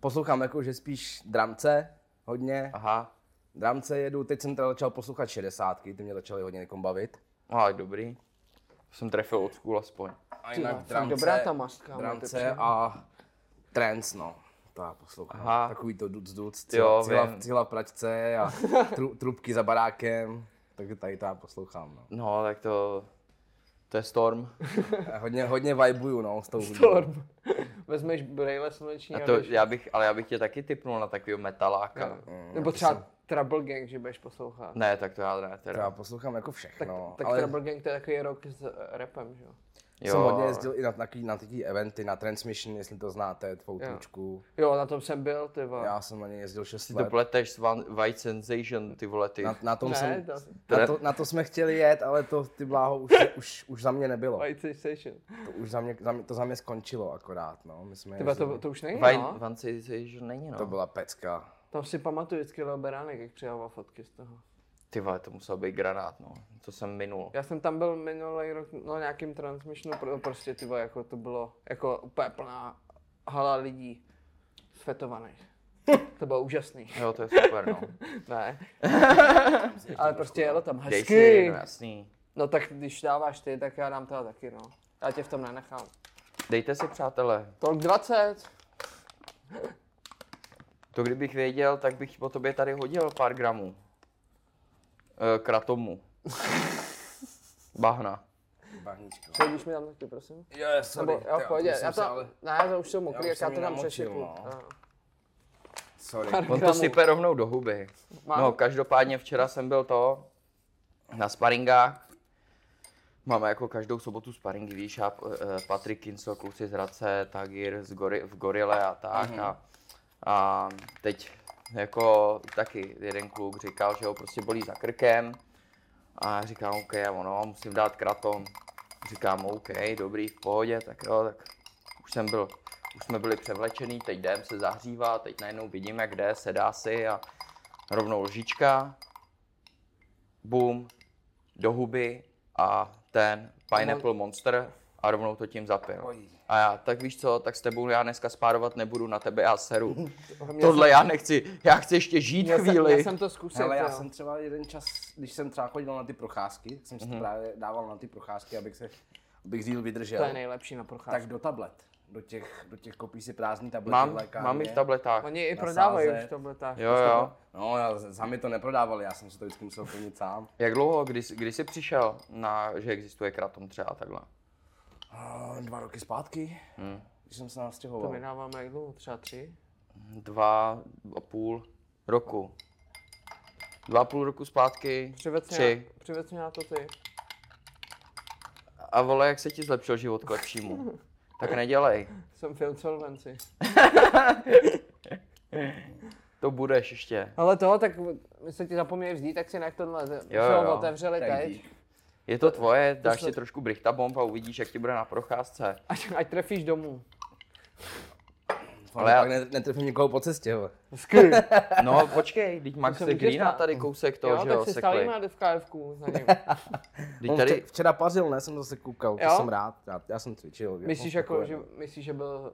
poslouchám jako, že spíš dramce hodně. Aha, Dramce jedu, teď jsem teda začal poslouchat šedesátky, ty mě začaly hodně někom bavit. ale dobrý. Jsem trefil old school aspoň. A jinak fakt dramce, dobrá ta mastka, máte dramce a trance, no. To já poslouchám. Aha. Takový to duc duc, Jo, cihla, vím. cihla v pračce a tru, trubky za barákem. Takže tady to já poslouchám, no. No, tak to, to je Storm. Já hodně, hodně vibuju, no, s tou. Storm. Vezmeš brejle sluneční A a, to, jdeš. já bych, ale já bych tě taky typnul na takového metaláka. Nebo třeba Trouble Gang, že budeš poslouchat. Ne, tak to já ne, To já teda. poslouchám jako Tak, všechno, tak ale Trouble Gang to je takový rok s eh, rapem, že jo? Jo. jsem hodně jezdil i na takový, na takový eventy, na Transmission, jestli to znáte, Tvoutučku. Jo, na tom jsem byl, ty vole. Já jsem na ně jezdil 6 Si to let. pleteš s Van- White Sensation, ty vole, ty. Na, na, tom ne, jsem, to, na, to, na to jsme chtěli jet, ale to ty bláho už, už, už za mě nebylo. White Sensation. To už za mě, za mě, to za mě skončilo akorát, no. My jsme Tyba, to, to už není, White no? Van Sensation není, no. to byla pecka. Tam si pamatuju vždycky Leo Beránek, jak přidával fotky z toho. Ty vole, to musel být granát, no. To jsem minul. Já jsem tam byl minulý rok no, nějakým transmissionu, pro, prostě ty vole, jako to bylo jako úplně plná hala lidí svetovaných. To bylo úžasný. Jo, to je super, no. Ne. Ale prostě jelo tam Dej si, hezky. no jasný. No tak když dáváš ty, tak já dám teda taky, no. Já tě v tom nenechám. Dejte si, přátelé. Kolik 20? To kdybych věděl, tak bych po tobě tady hodil pár gramů. E, kratomu. Bahna. Bahničko. Sedíš mi tam taky, prosím? Je, sorry. Nebo, jo, v pohodě. jsem Já se to, ale- ne, to už jsou mokrý, Já já jsem to tam přešipnu. no. Sorry. Pár On to sype rovnou do huby. Mám. No, každopádně včera jsem byl to na sparingách. Máme jako každou sobotu sparingy, víš, a eh, Patrik Kincel, kluci z Hradce, Tagir z Gori, v Gorile a tak. A, a teď jako taky jeden kluk říkal, že ho prostě bolí za krkem. A říkám, OK, ono, musím dát kratom. Říkám, OK, dobrý, v pohodě, tak jo, tak už jsem byl, už jsme byli převlečený, teď jdem se zahřívat, teď najednou vidím, jak jde, sedá si a rovnou lžička, boom, do huby a ten Pineapple Monster a rovnou to tím zapil. A já, tak víš co, tak s tebou já dneska spárovat nebudu, na tebe já seru. Tohle já nechci, já chci ještě žít Měl jsem, chvíli. měl jsem to zkusit, Ale já jo. jsem třeba jeden čas, když jsem třeba chodil na ty procházky, tak jsem si to právě dával na ty procházky, abych se, abych díl vydržel. To je nejlepší na procházku. tak do tablet. Do těch, do těch kopí si prázdný tablety Mám, v lékárně. mám i v tabletách. Oni i prodávají už to tabletách. Jo, jo. No, já, sami to neprodávali, já jsem si to vždycky musel plnit sám. Jak dlouho, kdy, jsi- kdy jsi přišel na, že existuje kratom třeba takhle? A dva roky zpátky, Hm. když jsem se To nastěhoval. my dáváme jak dlouho? Třeba tři? Dva a půl roku. Dva a půl roku zpátky, Přivec tři. mě, přivec mě na to ty. A vole, jak se ti zlepšil život k lepšímu? Tak nedělej. Jsem v insolvenci. To budeš ještě. Ale to, tak my se ti zapomněli vzít, tak si nech tohle. Jo, Jo, jo. otevřeli Tak teď. Je to tvoje, dáš jsme- si trošku brichta bomb a uvidíš, jak ti bude na procházce. Ať, ať trefíš domů. Ale Ale já... ne, netrefím někoho po cestě. Skry. No počkej, teď Max můžeš Greena tady kousek to, jo, že tak jo, si sekli. stavíme v KFku za ním. On tady, vče- včera pařil, ne, jsem zase koukal, to Jo? jsem rád, já, já jsem cvičil. Myslíš, jsem jako, že, myslíš, že byl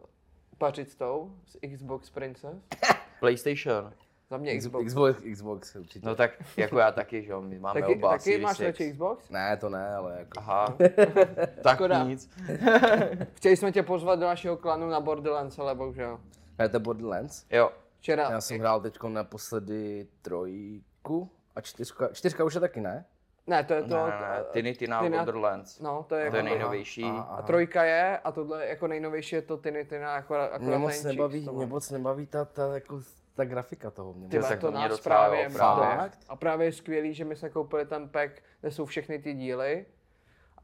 pařit s tou, s Xbox Princess? PlayStation. Za mě Xbox. Xbox, Xbox určitě. No tak jako já taky, že jo, my máme Taky, oba taky Series máš radši Xbox? Ne, to ne, ale jako... Aha, tak nic. Chtěli jsme tě pozvat do našeho klanu na Borderlands, ale bohužel. Hrajete Borderlands? Jo, Včera, Já jsem hrál teď naposledy trojku a čtyřka, čtyřka už je taky, ne? ne, to je to, ne, ne, ne, Tiny Tina Tina- Borderlands. no, to je, To je jako- nejnovější. A, A trojka je, a tohle jako nejnovější je to Tiny Tina, jako, akorát Mě moc nebaví, to mě moc nebaví ta, ta, jako, ta grafika toho. Mě Ty tak to mě nás právě, právě. Fakt? A právě je skvělý, že my jsme koupili ten pack, kde jsou všechny ty díly.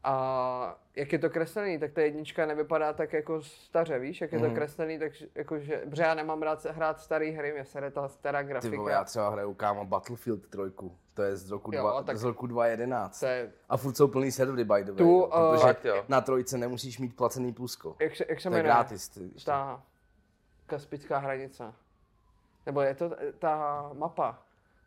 A jak je to kreslený, tak ta jednička nevypadá tak jako staře, víš, jak je to Mhm. kreslený, tak jakože, protože já nemám rád se- hrát staré hry, mě sere ta stará Ty grafika. vole, já třeba hraju kámo Battlefield 3, to je z roku, Jo, dva, tak- z roku 2011. To je, A furt jsou plný servery, by the way, Tu, jo, eh, protože jo. na trojce nemusíš mít placený plusko. jak se, jak se To je jmenuje? gratis. Ty. Ta Kaspická hranice. Nebo je to ta mapa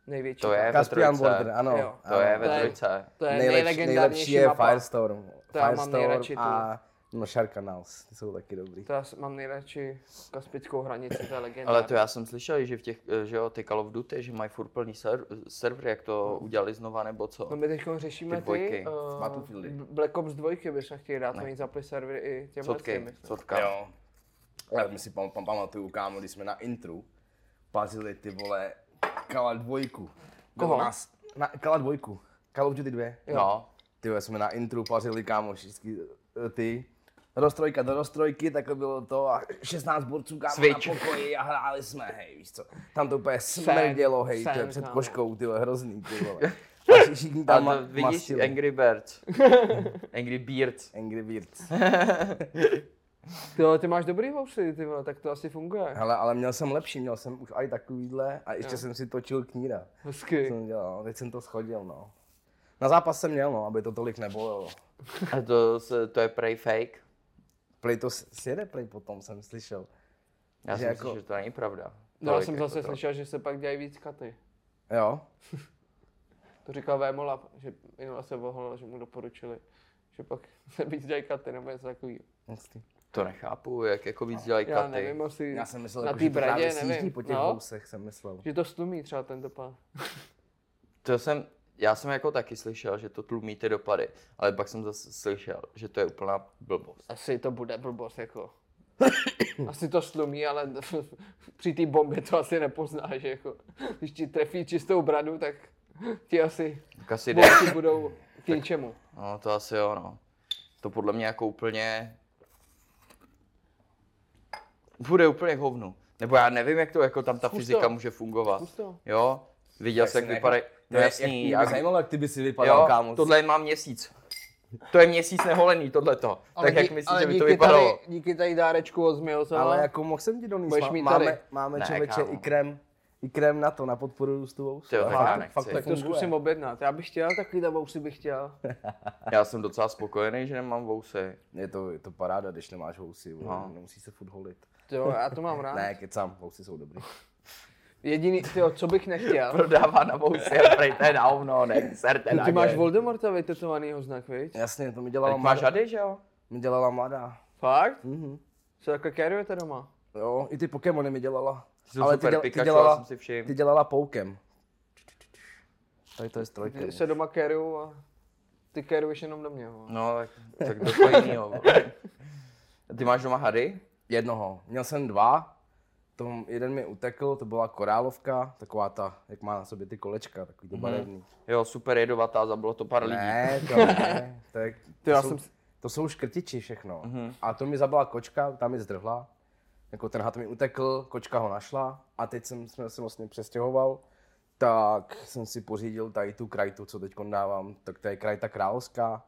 největší. To je ve Caspian trojce. Border, ano. Jo. To je ve To je- trojce. To je nejlepší, nejlegendárnější nejlepší je mapa. Firestorm. To já mám nejradši tu. a no, Sharkanals, ty jsou taky dobrý. To já mám nejradši Kaspickou hranici, to je legenda. Ale to já jsem slyšel, že v těch, eh, že jo, ty Call of Duty, že mají furt plný ser, server, jak to udělali znova, nebo co? No my teď řešíme Ty ty, dvojky. uh. Black Ops 2 bychom chtěli dát, oni zapli servery i těmhle Cotky, těm, myslím. cotka. Jo. Já mi si pam, pam, pamatuju, kámo, když jsme na intru pazili ty vole Kala dvojku. Koho? Nás, na, Kala dvojku. Call of Duty 2. Jo. No, Ty vole, jsme na intru pařili, kámo, všichni eh, ty. roztrojka do roztrojky, tak bylo to a 16 borců kámo Switch. na pokoji a hráli jsme, hej, víš co. Tam to úplně smrdělo, hej, to je sen, před kámo. koškou, ty vole, hrozný, ty vole. A všichni A tam to ma- vidíš mastili. Angry Birds. Angry Birds. Angry Birds. Ty, ty máš dobrý vousy, ty vole, tak to asi funguje. Hele, ale měl jsem lepší, měl jsem už aj takovýhle a ještě Jo. jsem si točil kníra. Hezky. Jsem dělal, teď jsem to schodil, no. Na zápas jsem měl, no, aby to tolik nebolelo. A to, se, to je prej fake. Play to s- sjede play potom, jsem slyšel. Já Že si jako- myslím, že to není pravda. No, já jsem jako zase to. slyšel, že se pak dělají víc katy. Jo, To říkal Vémola, že minule se vohol, že mu doporučili, že pak se víc dělají katy nebo něco takového. Hustý. To nechápu, jak jako víc dělají Já katy. nevím, asi Já jsem myslel, na jako, té že to právě bradě, nevím. po těch no, housech, jsem myslel. že to stlumí třeba ten dopad. To jsem, já jsem jako taky slyšel, že to tlumí ty dopady, ale pak jsem zase slyšel, že to je úplná blbost. Asi to bude blbost, jako. Asi to slumí, ale při té bombě to asi nepoznáš, jako. Když ti trefí čistou bradu, tak ti asi Tak asi jde. budou k ničemu. No to asi jo, no. To podle mě jako úplně... Bude úplně k hovnu. Nebo já nevím, jak to jako tam ta Zkus fyzika to. může fungovat. Zkus to. Jo? Viděl jsi, jak vypadají... No jasný, jak, jak, zajímalo, jak ty by si vypadal, jo, kámo. tohle má měsíc. To je měsíc neholený, tohleto. Tak jak myslíš, že by to díky vypadalo? Tady, díky tady dárečku od Zmielsona. Ale jako mohl jsem ti donést, má, mít máme, tady. máme Ne, člověče kámo. i krém, i krém na to, na podporu růstu vousu. Ty tak fakt, já to- nechci. fakt to tak to zkusím objednat. Já bych chtěl takovýhle vousy bych chtěl. Já jsem docela spokojený, že nemám vousy. Je to, je to paráda, když nemáš vousy, No. no. nemusíš se furt holit. Jo, já to mám rád. Ne, kecám, vousy jsou dobrý. Jediný, tyjo, co bych nechtěl. Prodává na vousy prej, to je na hovno, ne, serte na Ty máš. Voldemorta vytetovanýho znak, viď? Jasně, to mi dělala Teď máš mladá. hady, že jo? Mi dělala mladá. Fakt? Mhm. Co takhle carryujete doma? Jo, i ty Pokémony mi dělala. Jsou super, děla- Pikachu, dělala, já jsem si všiml. ty dělala poukem. Tady to je strojka. Ty se doma a ty carryuješ jenom do mě. vole. No, tak, tak do toho jinýho. vole. Ty máš doma hady? Jednoho. Měl jsem dva. Tom jeden mi utekl, to byla korálovka, taková ta, jak má na sobě ty kolečka, takový to barevný. Jo, super jedovatá, zabilo to pár lidí. Ne, to ne. To, je, to, já jsou, jsem- to jsou škrtiči všechno. Mhm. A to mi zabila kočka, tam mi zdrhla. Jako ten had mi utekl, kočka ho našla a teď jsem, jsme se vlastně přestěhoval. Tak jsem si pořídil tady tu krajtu, co teď dávám, tak to je krajta královská.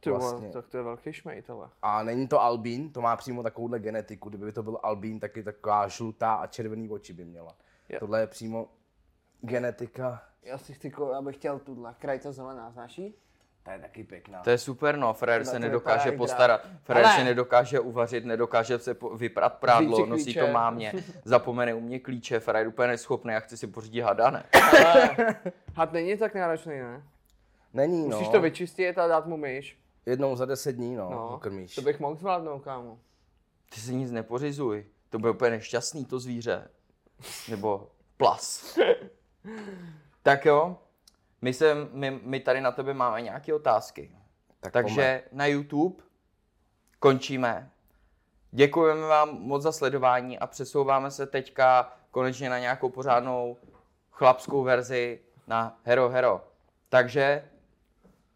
Ty Vlastně. tak to je velký šmejt, ale. A není to albín, to má přímo takovouhle genetiku. Kdyby to byl albín, tak je taková žlutá a červený oči by měla. Jo. Tohle je přímo genetika. Já si chci, já bych chtěl tuhle krajta zelená, znáš jí? Ta je taky pěkná. To je super, no, Tohle se to nedokáže postarat, Ale- se nedokáže uvařit, nedokáže se po- vyprat prádlo, nosí klíče. to mámě, zapomene u mě klíče, frajer je úplně neschopný, já chci si pořídit hada, ne? Ale had není tak náročný, ne? Není, no. Musíš to vyčistit a dát mu myš. Jednou za deset dní, no, No, krmíš. to bych mohl zvládnout, kámo. Ty si nic nepořizuj, to bude úplně nešťastný to zvíře. Nebo plas. tak jo, my, se, my, my tady na tebe máme nějaké otázky. Tak Takže na YouTube končíme. Děkujeme vám moc za sledování a přesouváme se teďka konečně na nějakou pořádnou chlapskou verzi na Hero Hero. Takže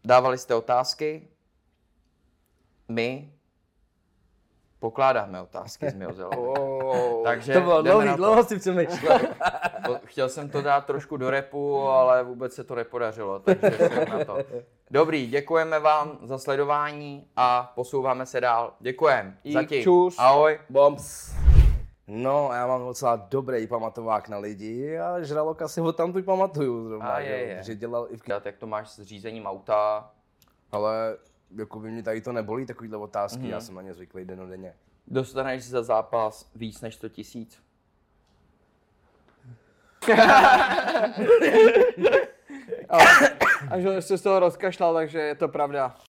dávali jste otázky, my pokládáme otázky z Miozela. Oh. Takže To bylo dlouhý, dlouho si přemýšlel. Chtěl jsem to dát trošku do repu, ale vůbec se to nepodařilo, takže jsem na to. Dobrý, děkujeme vám za sledování a posouváme se dál. Děkujem. Zatím. čus. Ahoj. Bombs. No, já mám docela dobrý pamatovák na lidi a žraloka si ho tam tu pamatuju zrovna, A že, je, je. že dělal i v Tak Jak to máš s řízením auta? Ale jako by mě tady to nebolí, takovýhle otázky, Mhm. já jsem na ně zvyklý denodenně. Dostaneš za zápas víc než 100 tisíc? A že jsi z toho rozkašlal, takže je to pravda.